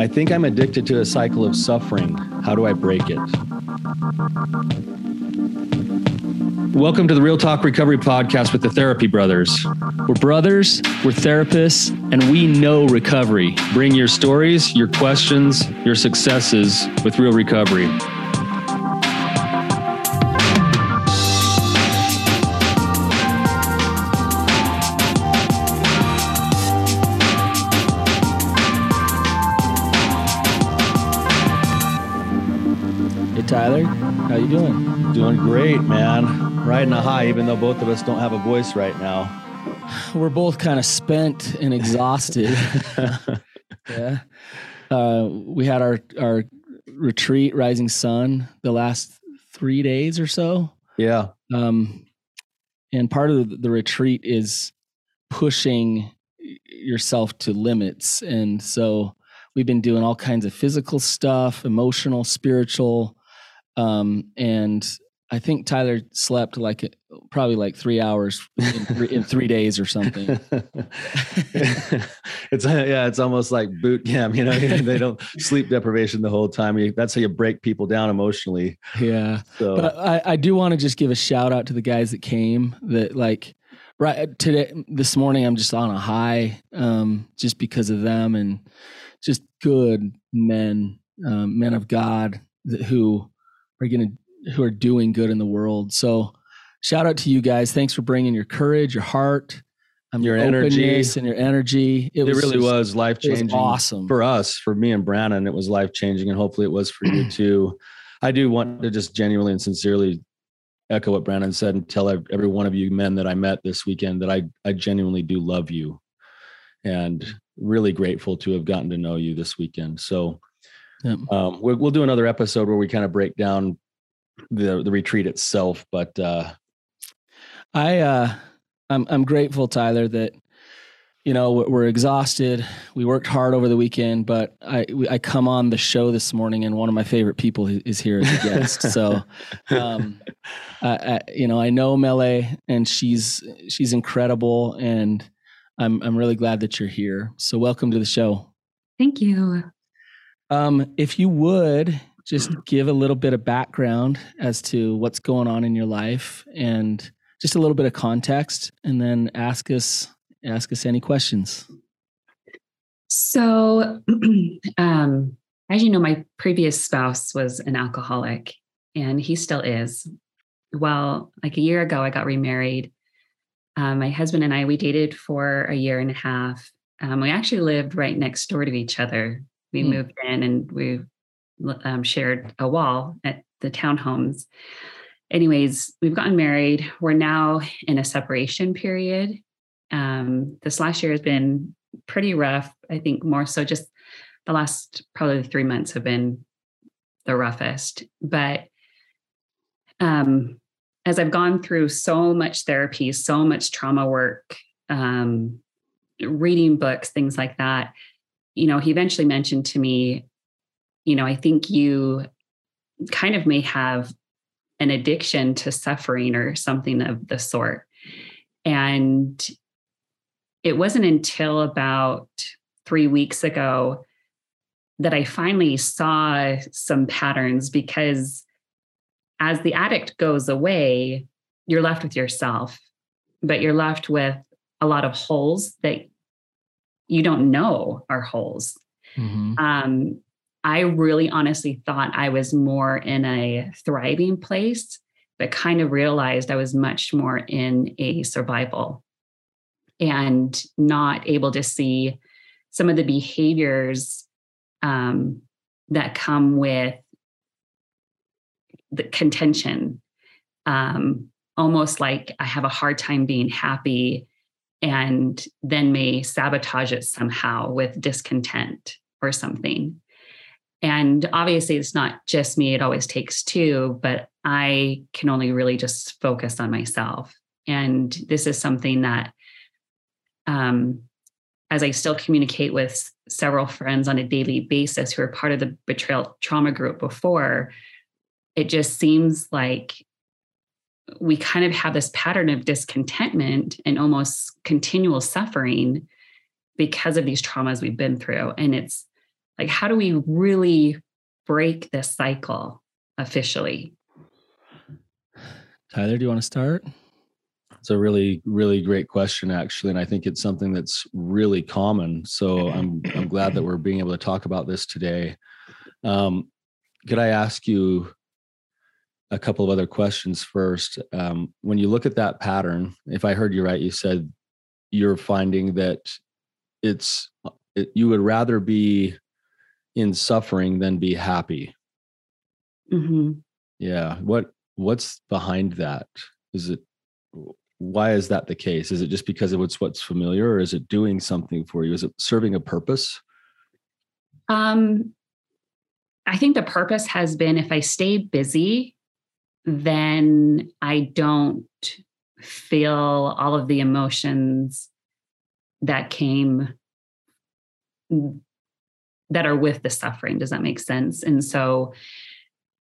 I think I'm addicted to a cycle of suffering. How do I break it? Welcome to the Real Talk Recovery Podcast with the Therapy Brothers. We're brothers, we're therapists, and we know recovery. Bring your stories, your questions, your successes with real recovery. Tyler, how you doing? Doing great, man. Riding a high, even though both of us don't have a voice right now. We're both kind of spent and exhausted. yeah. Uh, we had our our retreat, Rising Sun, the last three days or so. Yeah. Um, and part of the, the retreat is pushing yourself to limits, and so we've been doing all kinds of physical stuff, emotional, spiritual, um, and I think Tyler slept like probably like three hours in three, in three days or something. it's yeah, it's almost like boot camp. You know, they don't sleep deprivation the whole time. You, that's how you break people down emotionally. Yeah. So. But I, I do want to just give a shout out to the guys that came. That like right today, this morning, I'm just on a high, um, just because of them and just good men, um, men of God that, who are going to who are doing good in the world. So shout out to you guys. Thanks for bringing your courage, your heart, um, your energy and your energy. It, it was really just, was life changing. Awesome for us, for me and Brannon. It was life changing, and hopefully it was for you too. I do want to just genuinely and sincerely echo what Brannon said and tell every one of you men that I met this weekend that I I genuinely do love you, and really grateful to have gotten to know you this weekend. So. Yep. Um, we'll, we'll do another episode where we kind of break down the the retreat itself. But uh, I uh, I'm I'm grateful, Tyler, that you know we're exhausted. We worked hard over the weekend, but I I come on the show this morning, and one of my favorite people is here as a guest. so, um, I, I, you know, I know Mele, and she's she's incredible, and I'm I'm really glad that you're here. So, welcome to the show. Thank you. Um, if you would just give a little bit of background as to what's going on in your life and just a little bit of context and then ask us ask us any questions. So um, as you know my previous spouse was an alcoholic and he still is. Well like a year ago i got remarried. Um, my husband and i we dated for a year and a half. Um, we actually lived right next door to each other we mm. moved in and we um, shared a wall at the townhomes. Anyways, we've gotten married. We're now in a separation period. Um, this last year has been pretty rough. I think more so just the last probably three months have been the roughest. But um, as I've gone through so much therapy, so much trauma work, um, reading books, things like that, you know, he eventually mentioned to me you know, I think you kind of may have an addiction to suffering or something of the sort. And it wasn't until about three weeks ago that I finally saw some patterns because as the addict goes away, you're left with yourself, but you're left with a lot of holes that you don't know are holes. Mm-hmm. Um, I really honestly thought I was more in a thriving place, but kind of realized I was much more in a survival and not able to see some of the behaviors um, that come with the contention. Um, almost like I have a hard time being happy and then may sabotage it somehow with discontent or something. And obviously, it's not just me, it always takes two, but I can only really just focus on myself. And this is something that, um, as I still communicate with several friends on a daily basis who are part of the betrayal trauma group before, it just seems like we kind of have this pattern of discontentment and almost continual suffering because of these traumas we've been through. And it's Like, how do we really break this cycle officially? Tyler, do you want to start? It's a really, really great question, actually, and I think it's something that's really common. So I'm I'm glad that we're being able to talk about this today. Um, could I ask you a couple of other questions first? Um, when you look at that pattern, if I heard you right, you said you're finding that it's it, you would rather be in suffering than be happy. Mm-hmm. Yeah. What what's behind that? Is it why is that the case? Is it just because of what's what's familiar, or is it doing something for you? Is it serving a purpose? Um, I think the purpose has been if I stay busy, then I don't feel all of the emotions that came that are with the suffering. Does that make sense? And so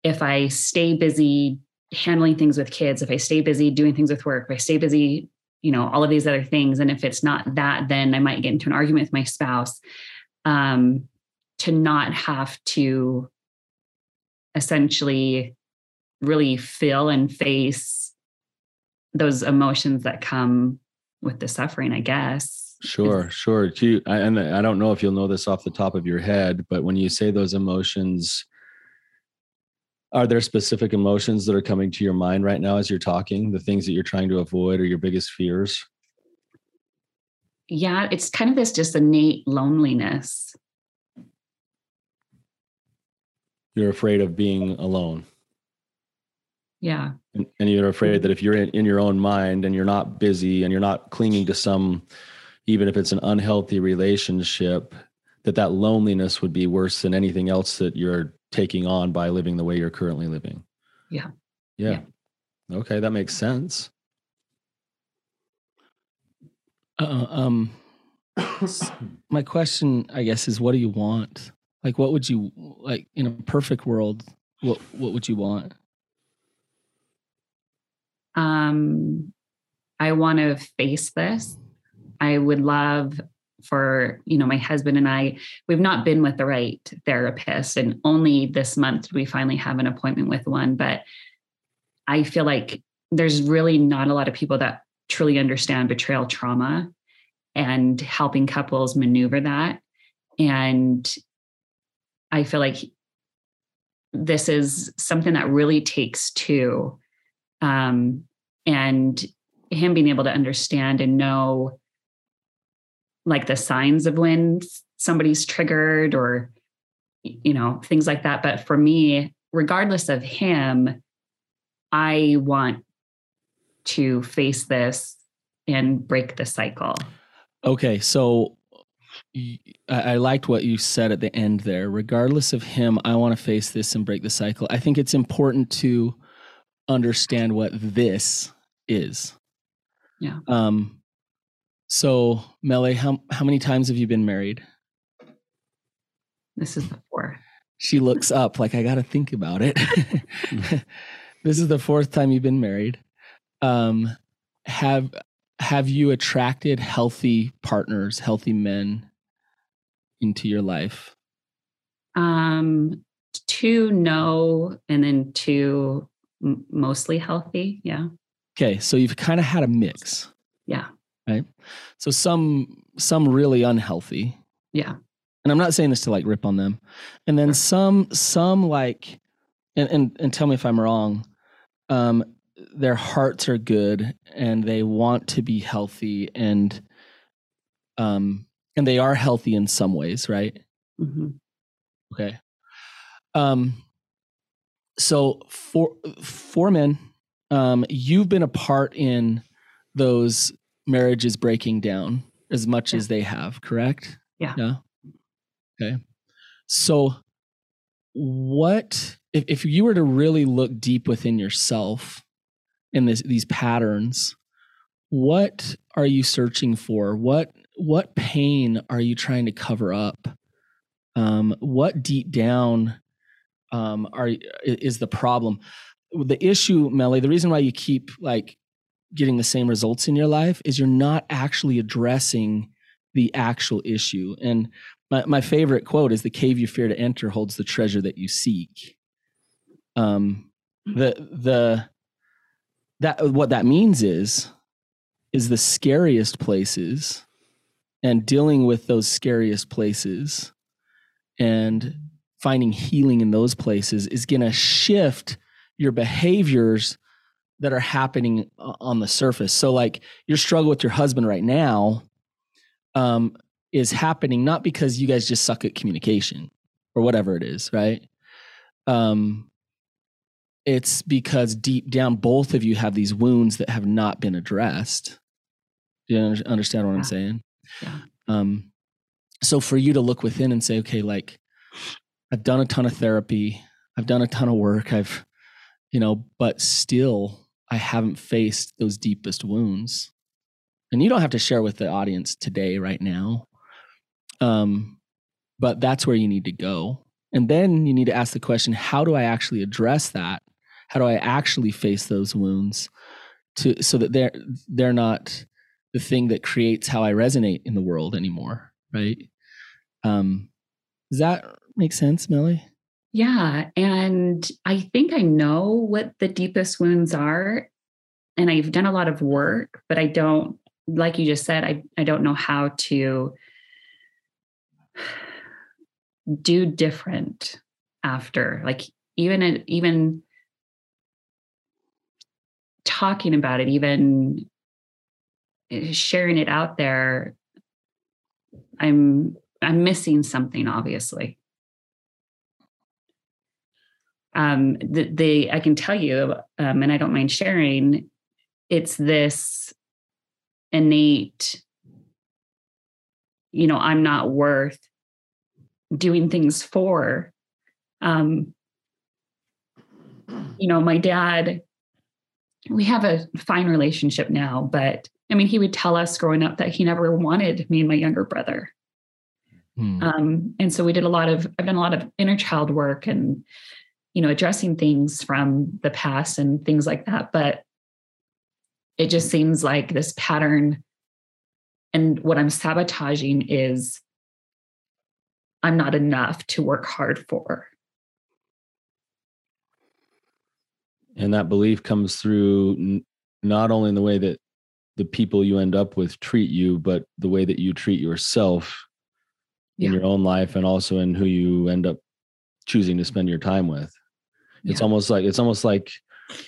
if I stay busy handling things with kids, if I stay busy doing things with work, if I stay busy, you know, all of these other things, and if it's not that, then I might get into an argument with my spouse. Um, to not have to essentially really feel and face those emotions that come with the suffering, I guess. Sure, sure. You, and I don't know if you'll know this off the top of your head, but when you say those emotions, are there specific emotions that are coming to your mind right now as you're talking the things that you're trying to avoid or your biggest fears yeah it's kind of this just innate loneliness you're afraid of being alone yeah and, and you're afraid that if you're in, in your own mind and you're not busy and you're not clinging to some even if it's an unhealthy relationship that that loneliness would be worse than anything else that you're taking on by living the way you're currently living. Yeah. Yeah. yeah. Okay, that makes sense. Uh, um, my question, I guess, is what do you want? Like, what would you like in a perfect world? What What would you want? Um, I want to face this. I would love for you know my husband and i we've not been with the right therapist and only this month we finally have an appointment with one but i feel like there's really not a lot of people that truly understand betrayal trauma and helping couples maneuver that and i feel like this is something that really takes two um, and him being able to understand and know like the signs of when somebody's triggered or you know things like that but for me regardless of him i want to face this and break the cycle okay so I liked what you said at the end there. Regardless of him, I want to face this and break the cycle. I think it's important to understand what this is. Yeah. Um, so, Mele, how how many times have you been married? This is the fourth. She looks up like I got to think about it. this is the fourth time you've been married. Um, have have you attracted healthy partners, healthy men into your life? Um, two no, and then two m- mostly healthy. Yeah. Okay, so you've kind of had a mix. Yeah right so some some really unhealthy yeah and i'm not saying this to like rip on them and then some some like and and, and tell me if i'm wrong um their hearts are good and they want to be healthy and um and they are healthy in some ways right mm-hmm. okay um so for for men um you've been a part in those marriages breaking down as much yeah. as they have, correct? Yeah. Yeah. Okay. So, what if, if you were to really look deep within yourself in this, these patterns? What are you searching for? What what pain are you trying to cover up? Um, what deep down um, are is the problem? The issue, Mele, The reason why you keep like getting the same results in your life is you're not actually addressing the actual issue. And my, my favorite quote is the cave you fear to enter holds the treasure that you seek. Um, the, the, that, what that means is, is the scariest places and dealing with those scariest places and finding healing in those places is going to shift your behaviors that are happening on the surface. So, like your struggle with your husband right now um, is happening not because you guys just suck at communication or whatever it is, right? Um, it's because deep down, both of you have these wounds that have not been addressed. Do you understand what yeah. I'm saying? Yeah. Um, so for you to look within and say, okay, like I've done a ton of therapy, I've done a ton of work, I've, you know, but still I haven't faced those deepest wounds. And you don't have to share with the audience today, right now. Um, but that's where you need to go. And then you need to ask the question, how do I actually address that? How do I actually face those wounds to so that they're they're not the thing that creates how I resonate in the world anymore, right? Um, that make sense, Mele? Yeah. And I think I know what the deepest wounds are. And I've done a lot of work, but I don't, like you just said, I, I don't know how to do different after. Like even even talking about it, even eh, sharing it out there, I'm I'm missing something, obviously. Um, the, the I can tell you, um, and I don't mind sharing, it's this innate, you know, I'm not worth doing things for. Um, you know, my dad, we have a fine relationship now, but I mean, he would tell us growing up that he never wanted me and my younger brother. Hmm. Um, and so we did a lot of, I've done a lot of inner child work and, you know, addressing things from the past and things like that. But it just seems like this pattern. And what I'm sabotaging is I'm not enough to work hard for. And that belief comes through n- not only in the way that the people you end up with treat you, but the way that you treat yourself in your own life and also in who you end up choosing to spend your time with. It's yeah. almost like it's almost like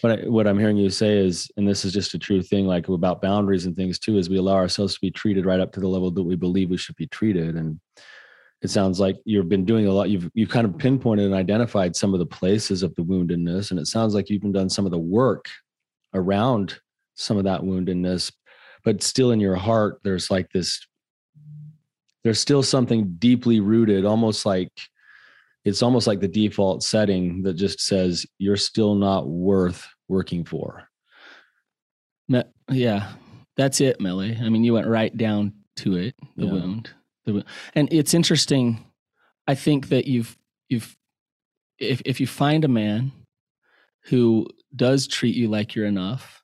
what I, what I'm hearing you say is, and this is just a true thing, like about boundaries and things too, is we allow ourselves to be treated right up to the level that we believe we should be treated. And it sounds like you've been doing a lot. You've you've kind of pinpointed and identified some of the places of the woundedness, and it sounds like you've even done some of the work around some of that woundedness but still in your heart there's like this there's still something deeply rooted almost like it's almost like the default setting that just says you're still not worth working for yeah that's it mele i mean you went right down to it the yeah. wound the wound. and it's interesting i think that you've you've if if you find a man who does treat you like you're enough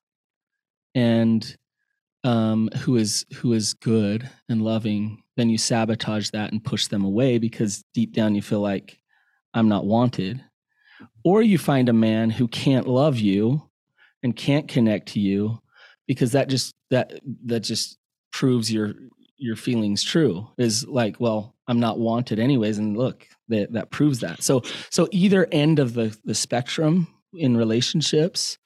and um, who is who is good and loving, then you sabotage that and push them away because deep down you feel like I'm not wanted. Or you find a man who can't love you and can't connect to you because that just that that just proves your your feelings true is like well i'm not wanted anyways and look that that proves that so so either end of the the spectrum in relationships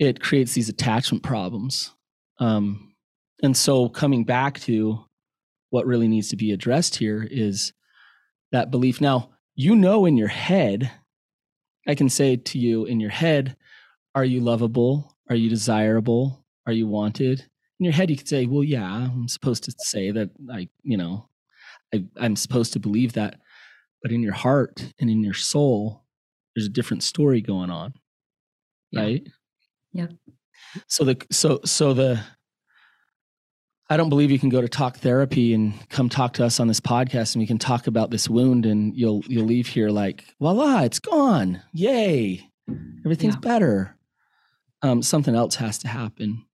it creates these attachment problems. Um, and so coming back to what really needs to be addressed here is that belief. Now, you know in your head, I can say to you in your head, are you lovable? Are you desirable? Are you wanted? In your head, you could say, well, yeah, I'm supposed to say that I, you know, I, I'm supposed to believe that. But in your heart and in your soul, there's a different story going on. Yeah. Right. Yeah. So the so so the I don't believe you can go to talk therapy and come talk to us on this podcast and we can talk about this wound and you'll you'll leave here like voila it's gone. Yay. Everything's yeah. better. Um, something else has to happen.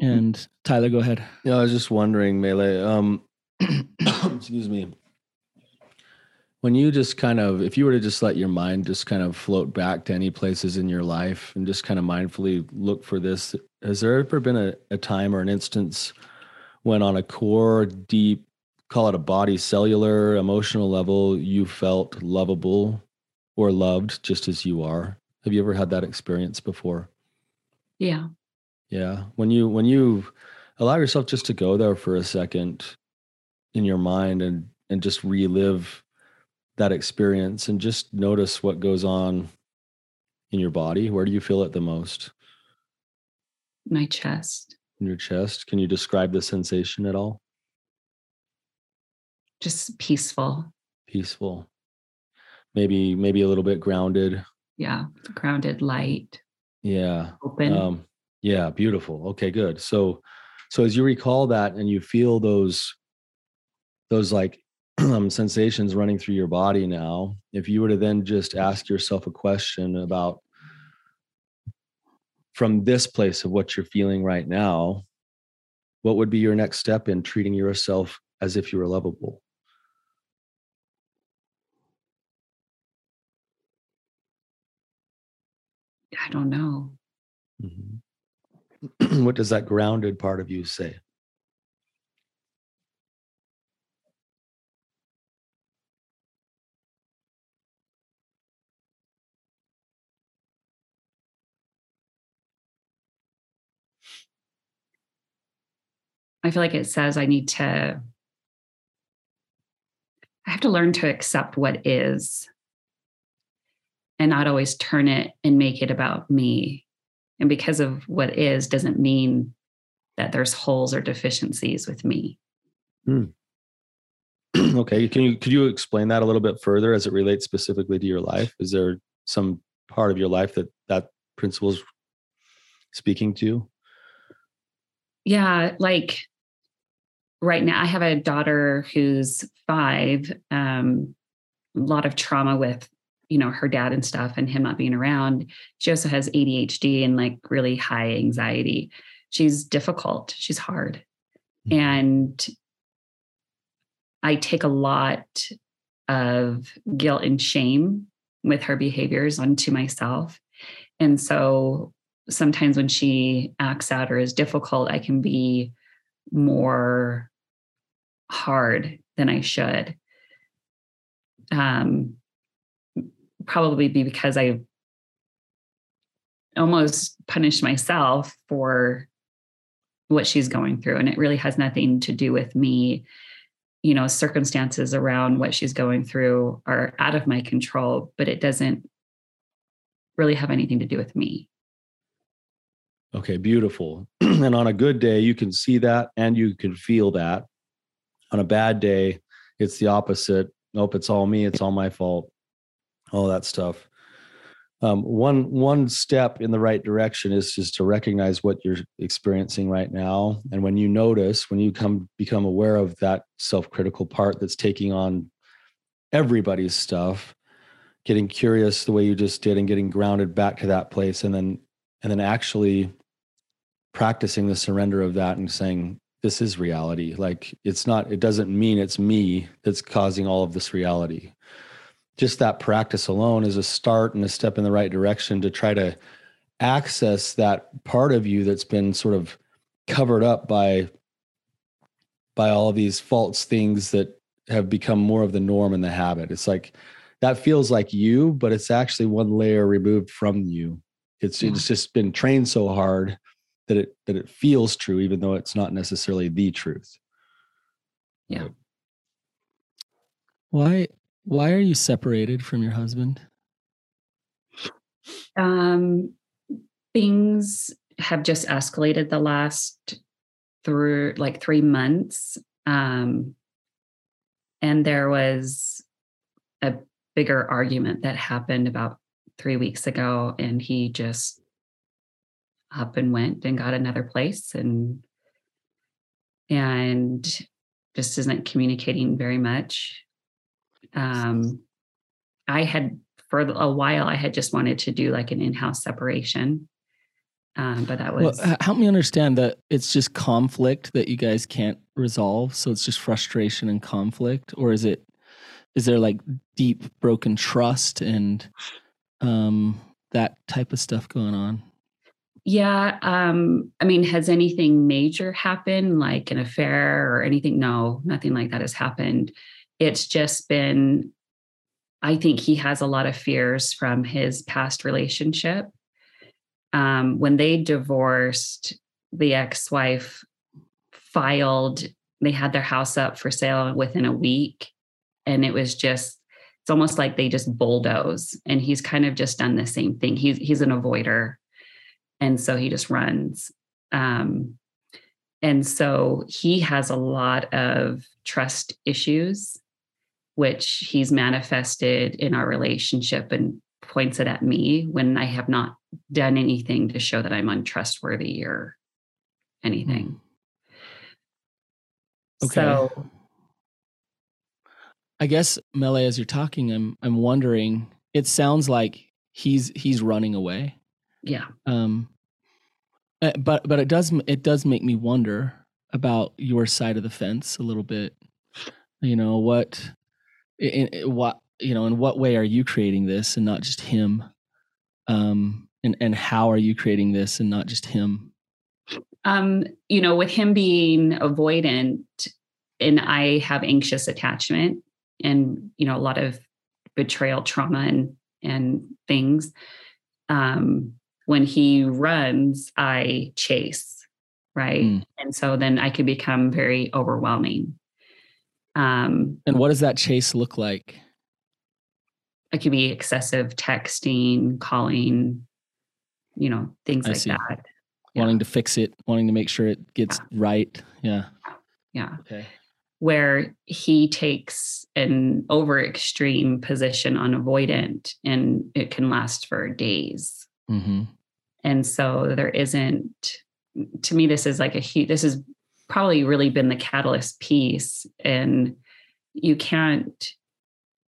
And Tyler go ahead. Yeah I was just wondering Mele um, excuse me when you just kind of if you were to just let your mind just kind of float back to any places in your life and just kind of mindfully look for this has there ever been a, a time or an instance when on a core deep call it a body cellular emotional level you felt lovable or loved just as you are? Have you ever had that experience before? Yeah. Yeah. When you when you allow yourself just to go there for a second in your mind and and just relive that experience and just notice what goes on in your body. Where do you feel it the most? My chest. In your chest? Can you describe the sensation at all? Just peaceful. Peaceful. Maybe maybe a little bit grounded. Yeah grounded light. Yeah. Open. Um yeah beautiful. Okay good. So so as you recall that and you feel those those like sensations running through your body now, if you were to then just ask yourself a question about from this place of what you're feeling right now, what would be your next step in treating yourself as if you were lovable? I don't know. Mm-hmm. what does that grounded part of you say? I feel like it says I need to, I have to learn to accept what is and not always turn it and make it about me. And because of what is doesn't mean that there's holes or deficiencies with me. Hmm. okay. Can you could you explain that a little bit further as it relates specifically to your life? Is there some part of your life that that principle is speaking to? Yeah, like right now, I have a daughter who's five. Um, a lot of trauma with you know her dad and stuff, and him not being around. She also has ADHD and like really high anxiety. She's difficult. She's hard, mm-hmm. and I take a lot of guilt and shame with her behaviors onto myself. And so sometimes when she acts out or is difficult, I can be more hard than I should. Um, probably be because I almost punished myself for what she's going through. And it really has nothing to do with me. You know, circumstances around what she's going through are out of my control, but it doesn't really have anything to do with me. Okay, beautiful. and on a good day, you can see that and you can feel that on a bad day, it's the opposite. Nope, it's all me. It's all my fault. All that stuff. Um, one one step in the right direction is just to recognize what you're experiencing right now, and when you notice, when you come become aware of that self-critical part that's taking on everybody's stuff, getting curious the way you just did, and getting grounded back to that place, and then and then actually practicing the surrender of that and saying, this is reality. Like it's not, it doesn't mean it's me that's causing all of this reality. Just that practice alone is a start and a step in the right direction to try to access that part of you that's been sort of covered up by by all of these false things that have become more of the norm and the habit. It's like that feels like you, but it's actually one layer removed from you. It's yeah. it's mm. just been trained so hard that it that it feels true even though it's not necessarily the truth. Yeah. Why why are you separated from your husband? Um things have just escalated the last through like 3 months. Um and there was a bigger argument that happened about 3 weeks ago and he just up and went and got another place and and just isn't communicating very much um i had for a while i had just wanted to do like an in-house separation Um, but that was well, help me understand that it's just conflict that you guys can't resolve. So it's just frustration and conflict, or is it? Is there like deep broken trust and um, that type of stuff going on? Yeah. Um, I mean, has anything major happened, like an affair or anything? No, nothing like that has happened. It's just been, I think he has a lot of fears from his past relationship. Um, when they divorced, the ex wife filed, they had their house up for sale within a week. And it was just, it's almost like they just bulldoze. And he's kind of just done the same thing. He's, he's an avoider and so he just runs. Um, and so he has a lot of trust issues which he's manifested in our relationship and points it at me when i have not done anything to show that i'm untrustworthy or anything. Hmm. okay. So i guess mele as you're talking i'm i'm wondering it sounds like he's he's running away yeah. Um, eh, but but it does it does make me wonder about your side of the fence a little bit. You know what, in, in what you know, in what way are you creating this and not just him? Um, and and how are you creating this and not just him? Um, you know, with him being avoidant, and I have anxious attachment, and you know, a lot of betrayal trauma and and things. Um, when he runs, I chase, right? Mm. And so then I could become very overwhelming. Um, and what does that chase look like? It could be excessive texting, calling, you know, things I like see. that. Wanting yeah. to fix it, wanting to make sure it gets yeah. right. Yeah. Yeah. Okay. Where he takes an over extreme position on avoidant and it can last for days. Mm-hmm. And so there isn't, to me, this is like a huge, this has probably really been the catalyst piece. And you can't,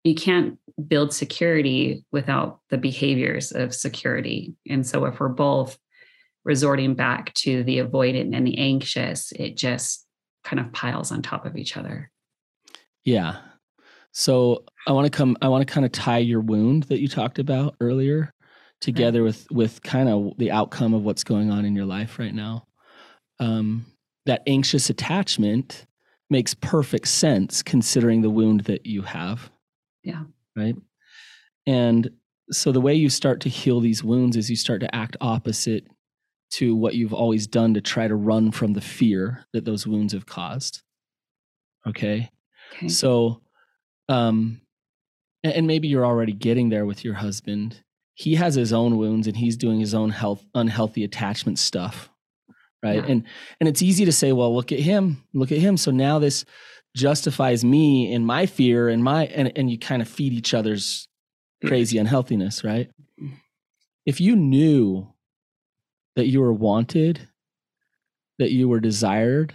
you can't build security without the behaviors of security. And so if we're both resorting back to the avoidant and the anxious, it just kind of piles on top of each other. Yeah. So I want to come, I want to kind of tie your wound that you talked about earlier together with with kind of the outcome of what's going on in your life right now. Um, that anxious attachment makes perfect sense considering the wound that you have. Yeah. Right? And so the way you start to heal these wounds is you start to act opposite to what you've always done to try to run from the fear that those wounds have caused. Okay, okay. so um and maybe you're already getting there with your husband he has his own wounds and he's doing his own health unhealthy attachment stuff right? Yeah. and and it's easy to say well look at him look at him. So now this justifies me and my fear and my and, and you kind of feed each other's mm. crazy unhealthiness right? If you knew that you were wanted that you were desired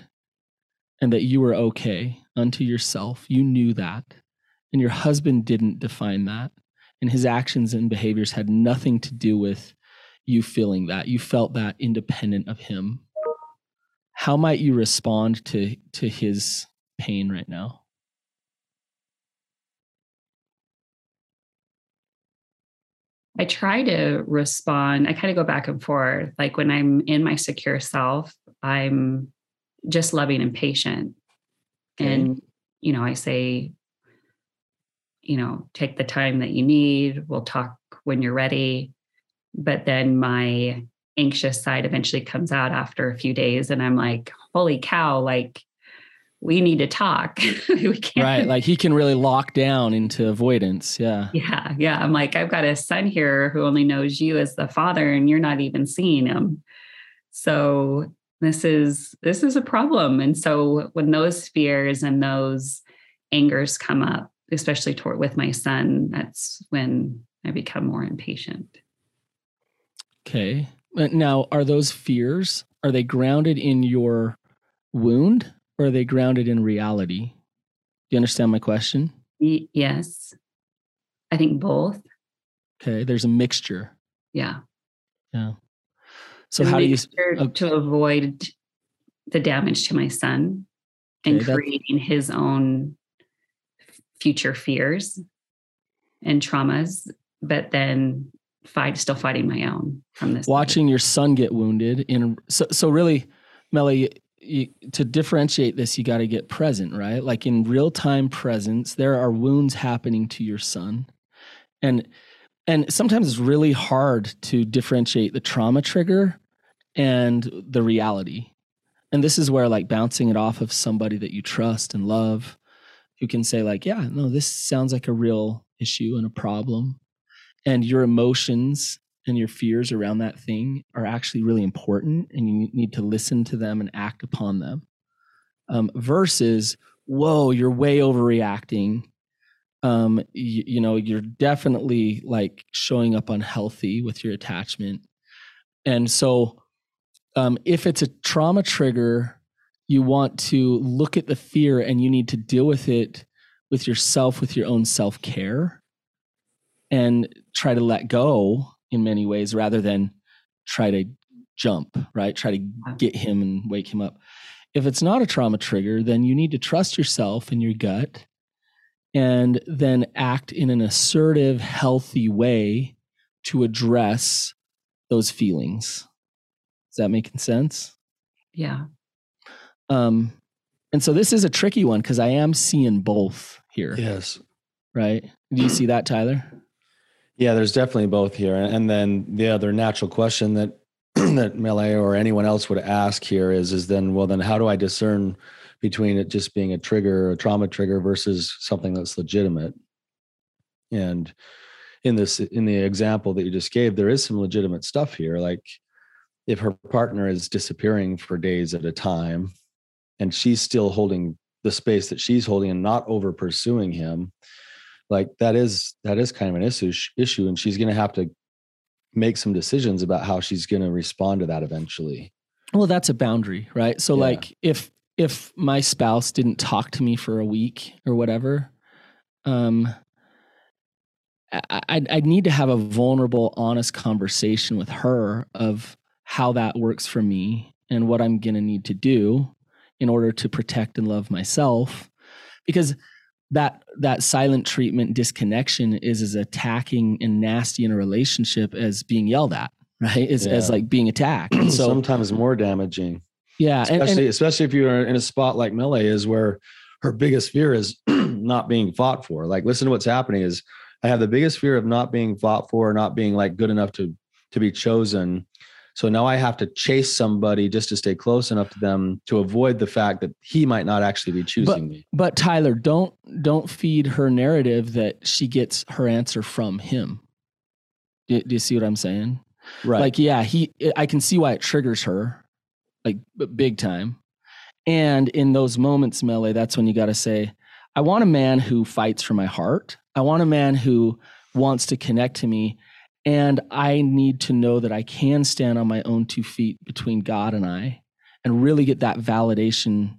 and that you were okay unto yourself you knew that and your husband didn't define that and his actions and behaviors had nothing to do with you feeling that you felt that independent of him how might you respond to to his pain right now I try to respond. I kind of go back and forth. Like when I'm in my secure self, I'm just loving and patient. Okay. And, you know, I say, you know, take the time that you need. We'll talk when you're ready. But then my anxious side eventually comes out after a few days. And I'm like, holy cow, like, we need to talk. we can't. Right. Like he can really lock down into avoidance. Yeah. Yeah. Yeah. I'm like, I've got a son here who only knows you as the father and you're not even seeing him. So this is this is a problem. And so when those fears and those angers come up, especially toward with my son, that's when I become more impatient. Okay. Now, are those fears are they grounded in your wound or are they grounded in reality? Do you understand my question? Y- yes. I think both. Okay, there's a mixture. Yeah. Yeah. So to how do you? uh, to avoid the damage to my son and Okay, creating his own future fears and traumas, but then fight still fighting my own from this. watching your son get wounded in so so really mele you, to differentiate this you got to get present right like in real time presence there are wounds happening to your son and and sometimes it's really hard to differentiate the trauma trigger and the reality and this is where like bouncing it off of somebody that you trust and love who can say like yeah no this sounds like a real issue and a problem. And your emotions and your fears around that thing are actually really important and you need to listen to them and act upon them. Um, versus whoa you're way overreacting. Um, you, you know you're definitely like showing up unhealthy with your attachment. And so um, if it's a trauma trigger you want to look at the fear and you need to deal with it with yourself with your own self-care and try to let go in many ways rather than try to jump, right? Try to get him and wake him up. If it's not a trauma trigger, then you need to trust yourself and your gut and then act in an assertive, healthy way to address those feelings. Is that making sense? Yeah. Um, and so this is a tricky one because I am seeing both here, Yes. right? Do you see that, Tyler? Yeah, there's definitely both here. And then the other natural question that that Mele or anyone else would ask here is is then well then how do I discern between it just being a trigger, a trauma trigger versus something that's legitimate? And in this in the example that you just gave, there is some legitimate stuff here. Like if her partner is disappearing for days at a time and she's still holding the space that she's holding and not over pursuing him, like that is that is kind of an issue issue and she's going to have to make some decisions about how she's going to respond to that eventually Well, that's a boundary, right? So Yeah. like if if my spouse didn't talk to me for a week or whatever, um I I'd, I'd need to have a vulnerable, honest conversation with her of how that works for me and what I'm going to need to do in order to protect and love myself because that that silent treatment disconnection is as attacking and nasty in a relationship as being yelled at right? As, as like being attacked. And so sometimes more damaging. Yeah and- and, especially especially if you're in a spot like Mele is where her biggest fear is not being fought for. Like listen to what's happening is i have the biggest fear of not being fought for not being like good enough to to be chosen so now i have to chase somebody just to stay close enough to them to avoid the fact that he might not actually be choosing me But Tyler, don't don't feed her narrative that she gets her answer from him. Do, do you see what I'm saying? right Like, yeah, he. I can see why it triggers her, like big time. And in those moments, Mele, that's when you got to say, I want a man who fights for my heart. I want a man who wants to connect to me. And I need to know that I can stand on my own two feet between God and I and really get that validation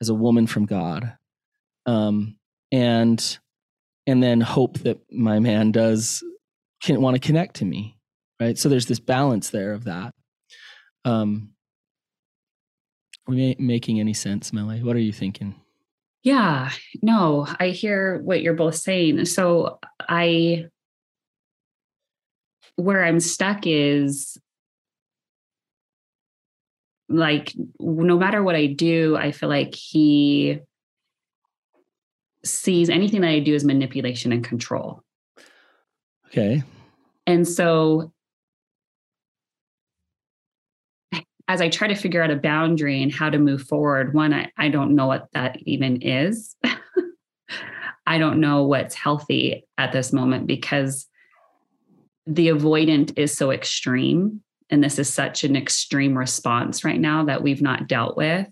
as a woman from God. Um, and and then hope that my man does can want to connect to me. Right. So there's this balance there of that. Um are we making any sense, Mele? What are you thinking? Yeah, no, I hear what you're both saying. So I, where I'm stuck is like, no matter what I do, I feel like he sees anything that I do as manipulation and control. Okay. And so as I try to figure out a boundary and how to move forward, one, I, I don't know what that even is. I don't know what's healthy at this moment because the avoidant is so extreme. And this is such an extreme response right now that we've not dealt with.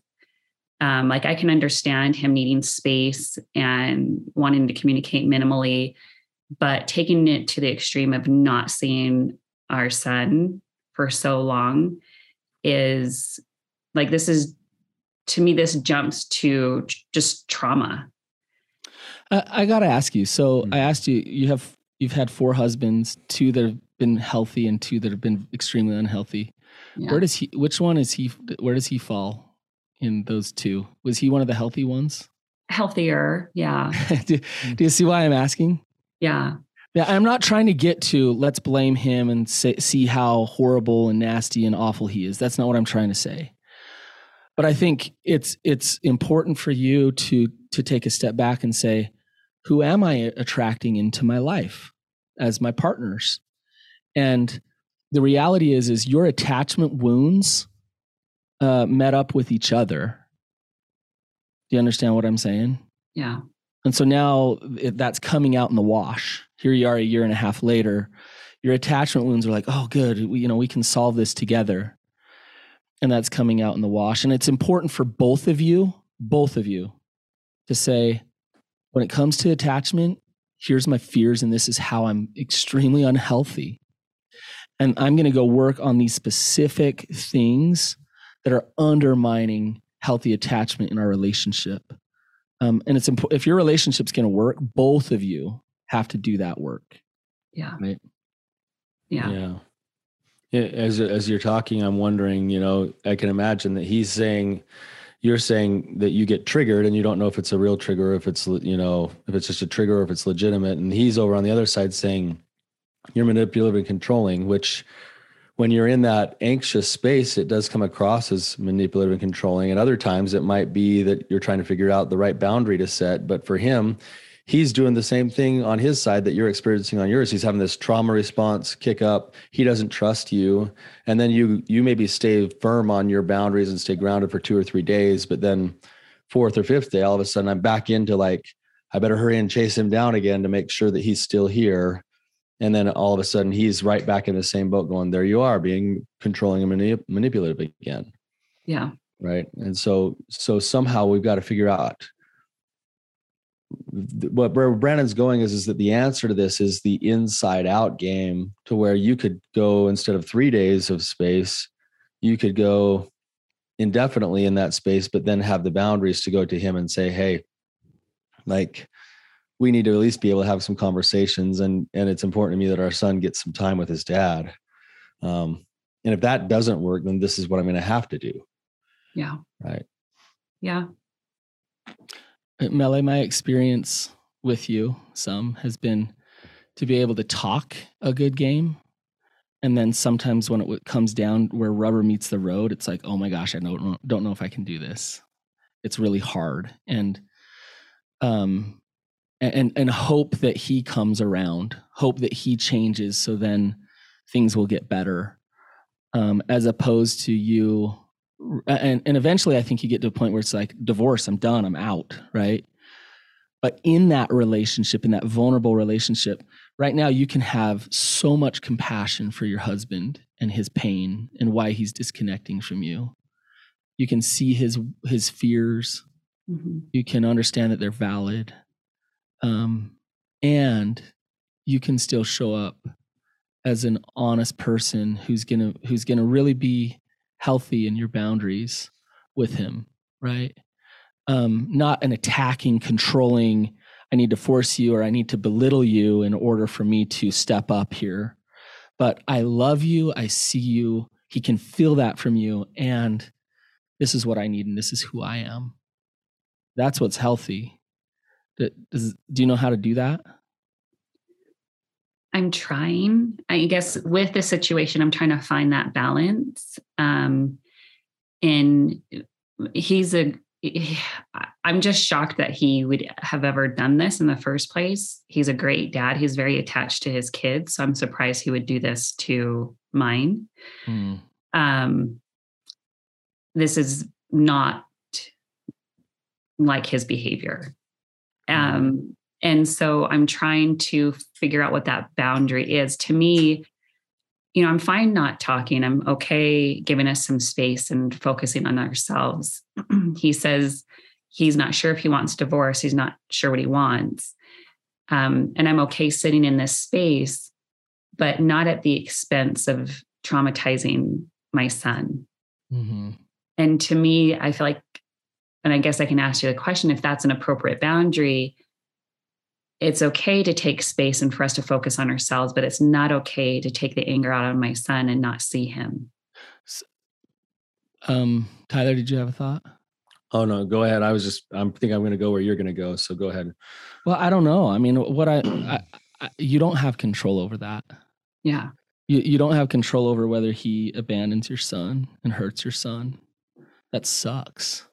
Um, like I can understand him needing space and wanting to communicate minimally, but taking it to the extreme of not seeing our son for so long is like this is to me this jumps to just trauma I, I got to ask you. So Mhm. I asked you. You have you've had four husbands, two that have been healthy and two that have been extremely unhealthy. Yeah. Where does he? Which one is he? Where does he fall in those two? Was he one of the healthy ones? Healthier. Yeah. do, do you see why I'm asking? Yeah. Yeah, I'm not trying to get to let's blame him and say, see how horrible and nasty and awful he is. That's not what I'm trying to say. But I think it's it's important for you to to take a step back and say, who am I attracting into my life as my partners? And the reality is is your attachment wounds uh, met up with each other. Do you understand what I'm saying? Yeah. And so now it, that's coming out in the wash. Here you are a year and a half later. Your attachment wounds are like, oh, good. We, you know, we can solve this together. And that's coming out in the wash. And it's important for both of you, both of you, to say, when it comes to attachment, here's my fears, and this is how I'm extremely unhealthy. And I'm going to go work on these specific things that are undermining healthy attachment in our relationship. Um, and it's important if your relationship's going to work, both of you have to do that work. Yeah. Right. Yeah. Yeah. Yeah, As as you're talking, I'm wondering. You know, I can imagine that he's saying, you're saying that you get triggered, and you don't know if it's a real trigger, if it's you know, if it's just a trigger, or if it's legitimate. And he's over on the other side saying, you're manipulative and controlling, which when you're in that anxious space, it does come across as manipulative and controlling. And other times it might be that you're trying to figure out the right boundary to set. But for him, he's doing the same thing on his side that you're experiencing on yours. He's having this trauma response kick up. He doesn't trust you. And then you you maybe stay firm on your boundaries and stay grounded for two or three days. But then fourth or fifth day, all of a sudden I'm back into like, I better hurry and chase him down again to make sure that he's still here and then all of a sudden he's right back in the same boat going there you are being controlling and manip- manipulative again Yeah. right and so so somehow we've got to figure out what where brannon's going is is that the answer to this is the inside out game to where you could go instead of three days of space you could go indefinitely in that space but then have the boundaries to go to him and say hey like we need to at least be able to have some conversations and and it's important to me that our son gets some time with his dad um and if that doesn't work then this is what i'm going to have to do Yeah. right Yeah. Uh, Mele, my experience with you, some has been to be able to talk a good game. And then sometimes when it comes down where rubber meets the road, it's like, oh my gosh, I don't don't know if I can do this. It's really hard. And um and and hope that he comes around, hope that he changes so then things will get better. Um, as opposed to you and and eventually I think you get to a point where it's like divorce, I'm done, I'm out, right? But in that relationship, in that vulnerable relationship, right now you can have so much compassion for your husband and his pain and why he's disconnecting from you. You can see his his fears. hmm You can understand that they're valid. Um, and you can still show up as an honest person who's gonna who's gonna really be healthy in your boundaries with him, right? Um, not an attacking, controlling, I need to force you or I need to belittle you in order for me to step up here. But I love you, I see you, he can feel that from you, and this is what I need, and this is who I am. That's what's healthy. Does, do you know how to do that? I'm trying. I guess with the situation, I'm trying to find that balance. Um, and he's a. I'm just shocked that he would have ever done this in the first place. He's a great dad. He's very attached to his kids, so I'm surprised he would do this to mine. Hmm. Um, this is not like his behavior. Um, and so I'm trying to figure out what that boundary is. To me, you know, I'm fine not talking. I'm okay giving us some space and focusing on ourselves. he says he's not sure if he wants divorce. He's not sure what he wants. Um, and I'm okay sitting in this space, but not at the expense of traumatizing my son. hmm And to me, I feel like, and I guess I can ask you the question if that's an appropriate boundary, it's okay to take space and for us to focus on ourselves, but it's not okay to take the anger out on my son and not see him. S- Um, Tyler, did you have a thought? Oh no, go ahead. I was just I'm think I'm going to go where you're going to go. So go ahead. Well, I don't know. I mean, what I, I, I you don't have control over that. Yeah. You you don't have control over whether he abandons your son and hurts your son. That sucks.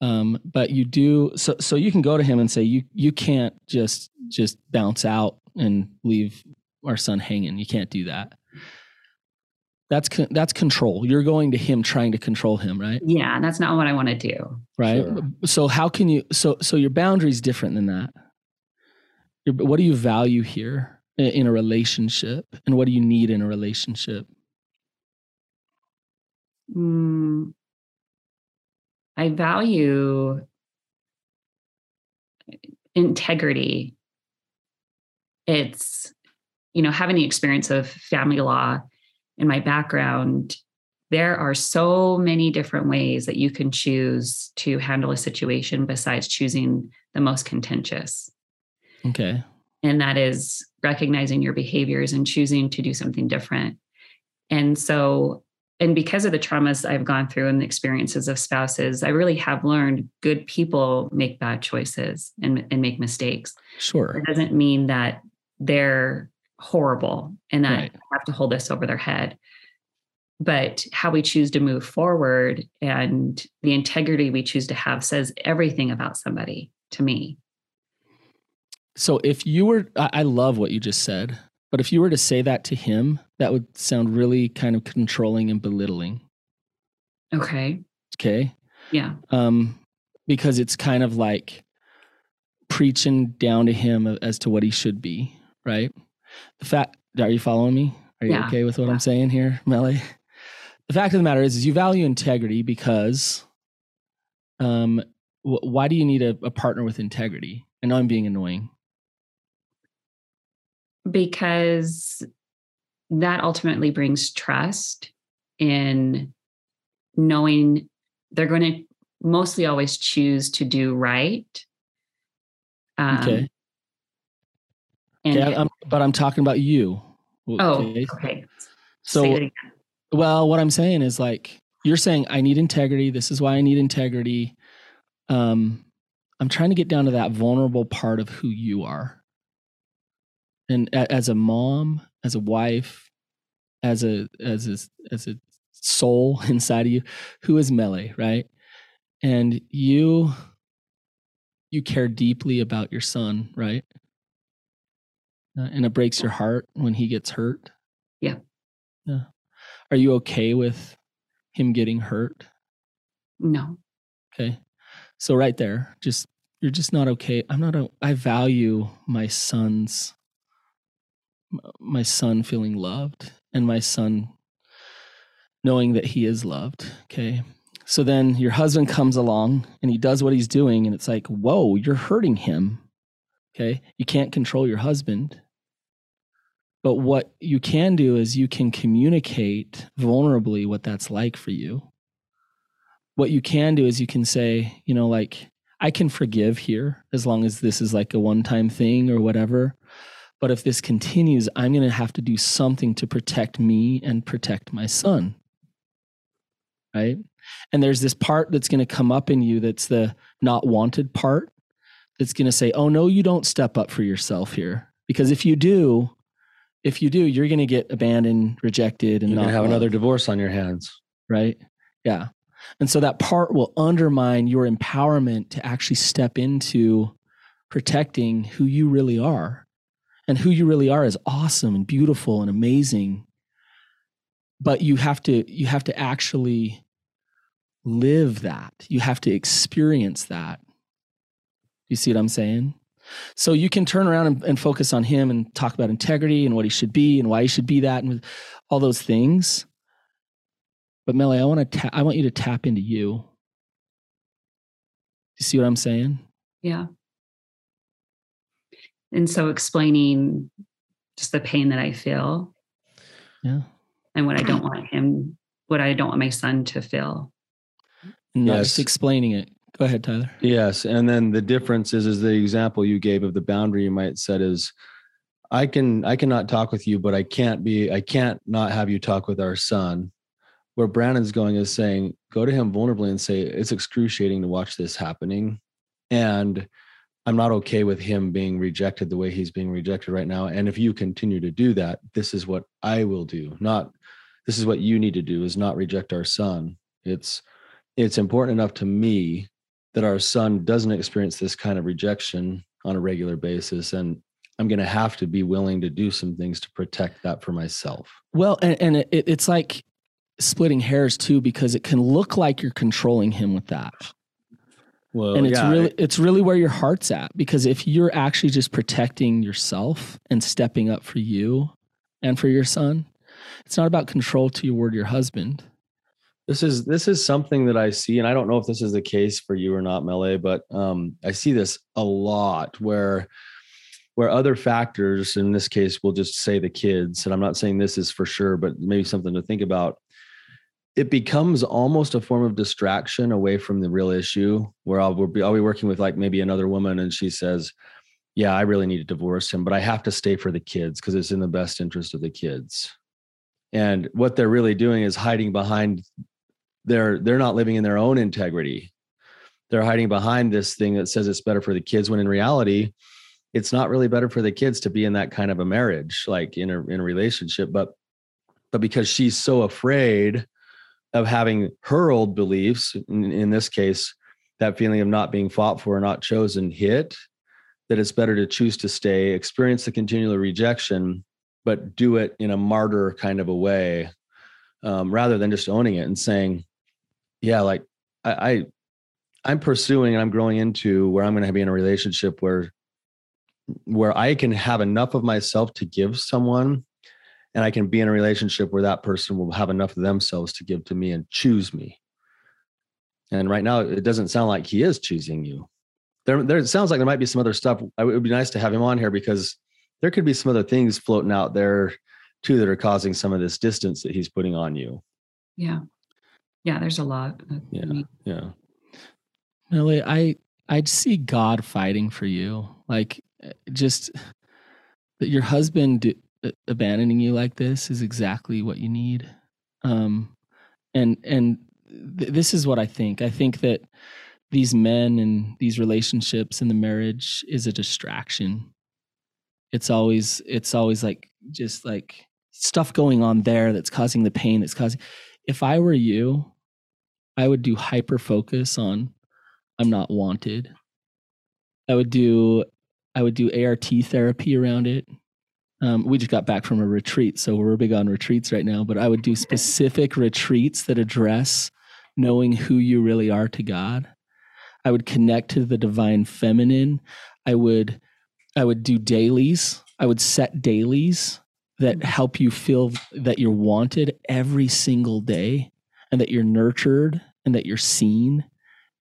Um, but you do so so you can go to him and say you you can't just just bounce out and leave our son hanging. You can't do that. That's con- that's control. You're going to him trying to control him, right? Yeah, that's not what I want to do. Right. Sure. So how can you? So so your boundary is different than that. Your, what do you value here in a relationship, and what do you need in a relationship? Mm, I value integrity. It's, you know, having the experience of family law in my background, there are so many different ways that you can choose to handle a situation besides choosing the most contentious. Okay. And that is recognizing your behaviors and choosing to do something different. And so, and because of the traumas I've gone through and the experiences of spouses, I really have learned good people make bad choices and, and make mistakes. Sure. It doesn't mean that they're horrible and that Right. have to hold this over their head. But how we choose to move forward and the integrity we choose to have says everything about somebody to me. So if you were, I, I love what you just said, but if you were to say that to him, that would sound really kind of controlling and belittling. Okay. Okay. Yeah. um, because it's kind of like preaching down to him as to what he should be, right? The fact, are you following me? Are you Yeah. okay with what Yeah. I'm saying here, Mele? The fact of the matter is, is you value integrity because, um, wh- why do you need a, a partner with integrity? I know I'm being annoying. Because that ultimately brings trust in knowing they're going to mostly always choose to do right. Um, Okay. And, Okay, I'm, but I'm talking about you. oh, Okay? okay. So Say it again. Well, what I'm saying is like you're saying I need integrity. This is why I need integrity. Um, I'm trying to get down to that vulnerable part of who you are. And a, as a mom, as a wife, as a as a as a soul inside of you, who is Mele, right? And you you care deeply about your son, right? Uh, and it breaks your heart when he gets hurt. Yeah. Yeah. Are you okay with him getting hurt? No. Okay. So right there, just you're just not okay. I'm not a I value my son's my son feeling loved and my son knowing that he is loved. Okay. So then your husband comes along and he does what he's doing and it's like, "Whoa, you're hurting him." Okay? You can't control your husband. But what you can do is you can communicate vulnerably what that's like for you what you can do is you can say, you know, like, I can forgive here as long as this is like a one time thing or whatever. But if this continues, I'm going to have to do something to protect me and protect my son. Right. And there's this part that's going to come up in you that's the not wanted part that's going to say, oh, no, you don't step up for yourself here. Because if you do, if you do, you're going to get abandoned, rejected, and You're not have another divorce on your hands. right? Yeah. And so that part will undermine your empowerment to actually step into protecting who you really are. And who you really are is awesome and beautiful and amazing. But you have to you have to actually live that. You have to experience that. You see what I'm saying? So you can turn around and, and focus on him and talk about integrity and what he should be and why he should be that and all those things. But Mele, I want to ta- I want you to tap into you. You see what I'm saying? Yeah. And so explaining just the pain that I feel Yeah. and what I don't want him, what I don't want my son to feel. And not Yes. just explaining it. Go ahead, Tyler. Yes, and then the difference is is the example you gave of the boundary you might set is I can I cannot talk with you, but I can't be I can't not have you talk with our son. where Brannon's going is saying, go to him vulnerably and say, it's excruciating to watch this happening. And I'm not okay with him being rejected the way he's being rejected right now. And if you continue to do that, this is what I will do. Not this is what you need to do is not reject our son. It's it's important enough to me that our son doesn't experience this kind of rejection on a regular basis. And I'm going to have to be willing to do some things to protect that for myself. Well, and, and it, it's like splitting hairs too because it can look like you're controlling him with that. Well, and it's yeah, really it's really where your heart's at because if you're actually just protecting yourself and stepping up for you and for your son, it's not about control toward your husband. This is this is something that I see, and I don't know if this is the case for you or not, Mele, but um, I see this a lot where where other factors, in this case, we'll just say the kids, and I'm not saying this is for sure, but maybe something to think about it becomes almost a form of distraction away from the real issue where I'll be, I'll be working with like maybe another woman and she says, yeah, I really need to divorce him, but I have to stay for the kids because it's in the best interest of the kids. And what they're really doing is hiding behind their, they're not living in their own integrity. They're hiding behind this thing that says it's better for the kids when in reality, it's not really better for the kids to be in that kind of a marriage, like in a, in a relationship. But, but because she's so afraid of having her old beliefs, in, in this case, that feeling of not being fought for, not chosen, hit, that it's better to choose to stay, experience the continual rejection, but do it in a martyr kind of a way, um, rather than just owning it and saying, "Yeah, like I, I I'm pursuing and I'm growing into where I'm going to be in a relationship where where I can have enough of myself to give someone and I can be in a relationship where that person will have enough of themselves to give to me and choose me. And right now, it doesn't sound like he is choosing you. There, there it sounds like there might be some other stuff. It would be nice to have him on here because there could be some other things floating out there too that are causing some of this distance that he's putting on you. Yeah, yeah. There's a lot. Yeah, yeah. Mele, I I see God fighting for you. Like eh, just that your husband abandoning you like this is exactly what you need. Um, and and th- this is what I think. I think that these men and these relationships and the marriage is a distraction. It's always it's always like just like stuff going on there that's causing the pain that's causing. If I were you, I would do hyper focus on I'm not wanted. I would do I would do ART therapy around it. Um, we just got back from a retreat, so we're big on retreats right now. But I would do specific retreats that address knowing who you really are to God. I would connect to the divine feminine. I would I would do dailies. I would set dailies that help you feel that you're wanted every single day and that you're nurtured and that you're seen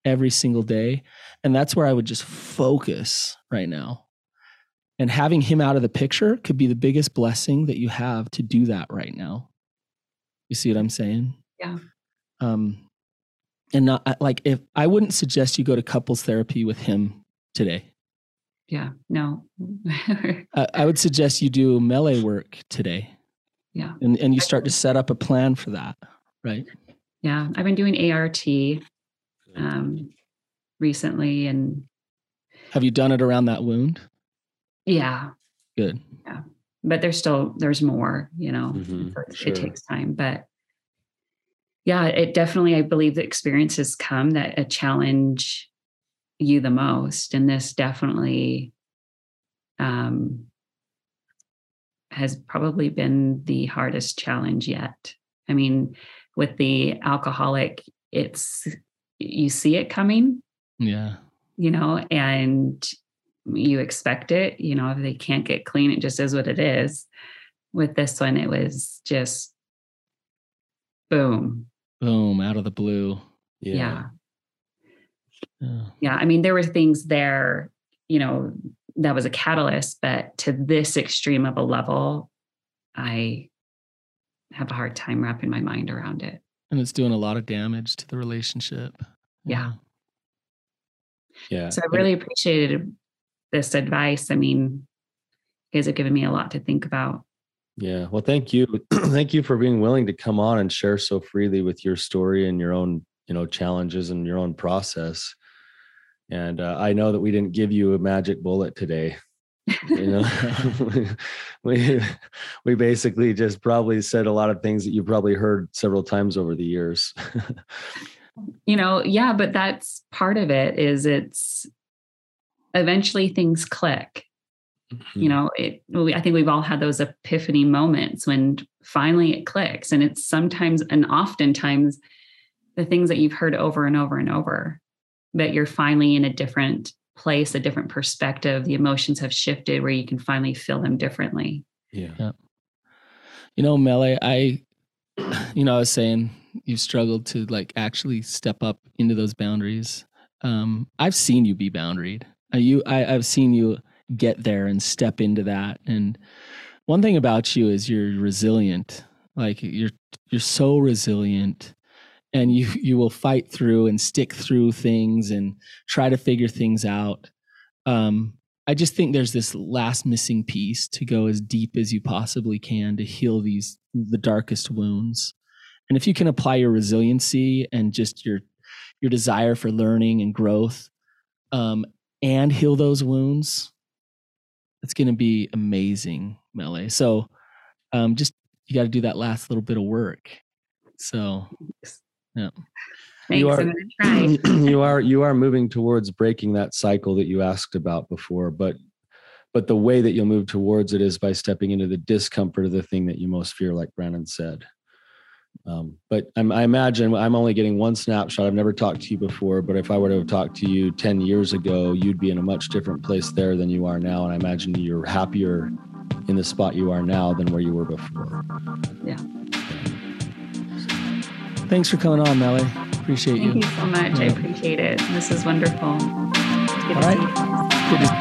every single day. And that's where I would just focus right now and having him out of the picture could be the biggest blessing that you have to do that right now. You see what I'm saying? Yeah. Um, and not like if I wouldn't suggest you go to couples therapy with him today. Yeah. No. I, I would suggest you do mele work today. Yeah. And and you start to set up a plan for that, right? Yeah. I've been doing ART um, recently, and have you done it around that wound? Yeah. Good. Yeah. But there's still there's more, you know. Mm-hmm. Sure. It takes time, but yeah, it definitely I believe the experiences come that a challenge you the most and this definitely um has probably been the hardest challenge yet. I mean, with the alcoholic, it's you see it coming. Yeah. You know, and you expect it. You know, if they can't get clean, it just is what it is. With this one, it was just boom. Boom, out of the blue. Yeah. yeah. Yeah. Yeah. I mean, there were things there, you know, that was a catalyst, but to this extreme of a level, I have a hard time wrapping my mind around it. And it's doing a lot of damage to the relationship. Yeah. Yeah. So I really appreciated this advice. I mean, you guys have given me a lot to think about. Yeah. Well, thank you. thank you for being willing to come on and share so freely with your story and your own, you know, challenges and your own process. And uh, I know that we didn't give you a magic bullet today. you know, we we basically just probably said a lot of things that you probably heard several times over the years. you know, yeah, but that's part of it. Is it's eventually things click Mm-hmm. You know, it, I think we've all had those epiphany moments when finally it clicks. And it's sometimes and oftentimes the things that you've heard over and over and over, that you're finally in a different place, a different perspective. The emotions have shifted where you can finally feel them differently. Yeah. yeah. You know, Mele, I, you know, I was saying you struggled to like actually step up into those boundaries. Um, I've seen you be boundaried. Uh, you, I, I've seen you get there and step into that. And one thing about you is you're resilient. Like you're you're so resilient and you you will fight through and stick through things and try to figure things out. Um, I just think there's this last missing piece to go as deep as you possibly can to heal these the darkest wounds. And if you can apply your resiliency and just your your desire for learning and growth um, and heal those wounds, it's going to be amazing, Mele. So, um, just you got to do that last little bit of work. So, yeah. Thanks. You are, you are you are moving towards breaking that cycle that you asked about before, but but the way that you'll move towards it is by stepping into the discomfort of the thing that you most fear, like Brannon said. Um, but I'm, i imagine I'm only getting one snapshot. I've never talked to you before, but if I were to have talked to you 10 years ago, you'd be in a much different place there than you are now. And I imagine you're happier in the spot you are now than where you were before. Yeah. Thanks for coming on, Mele. Appreciate Thank you. Thank you so much. Yeah. I appreciate it. This is wonderful. All right. Good to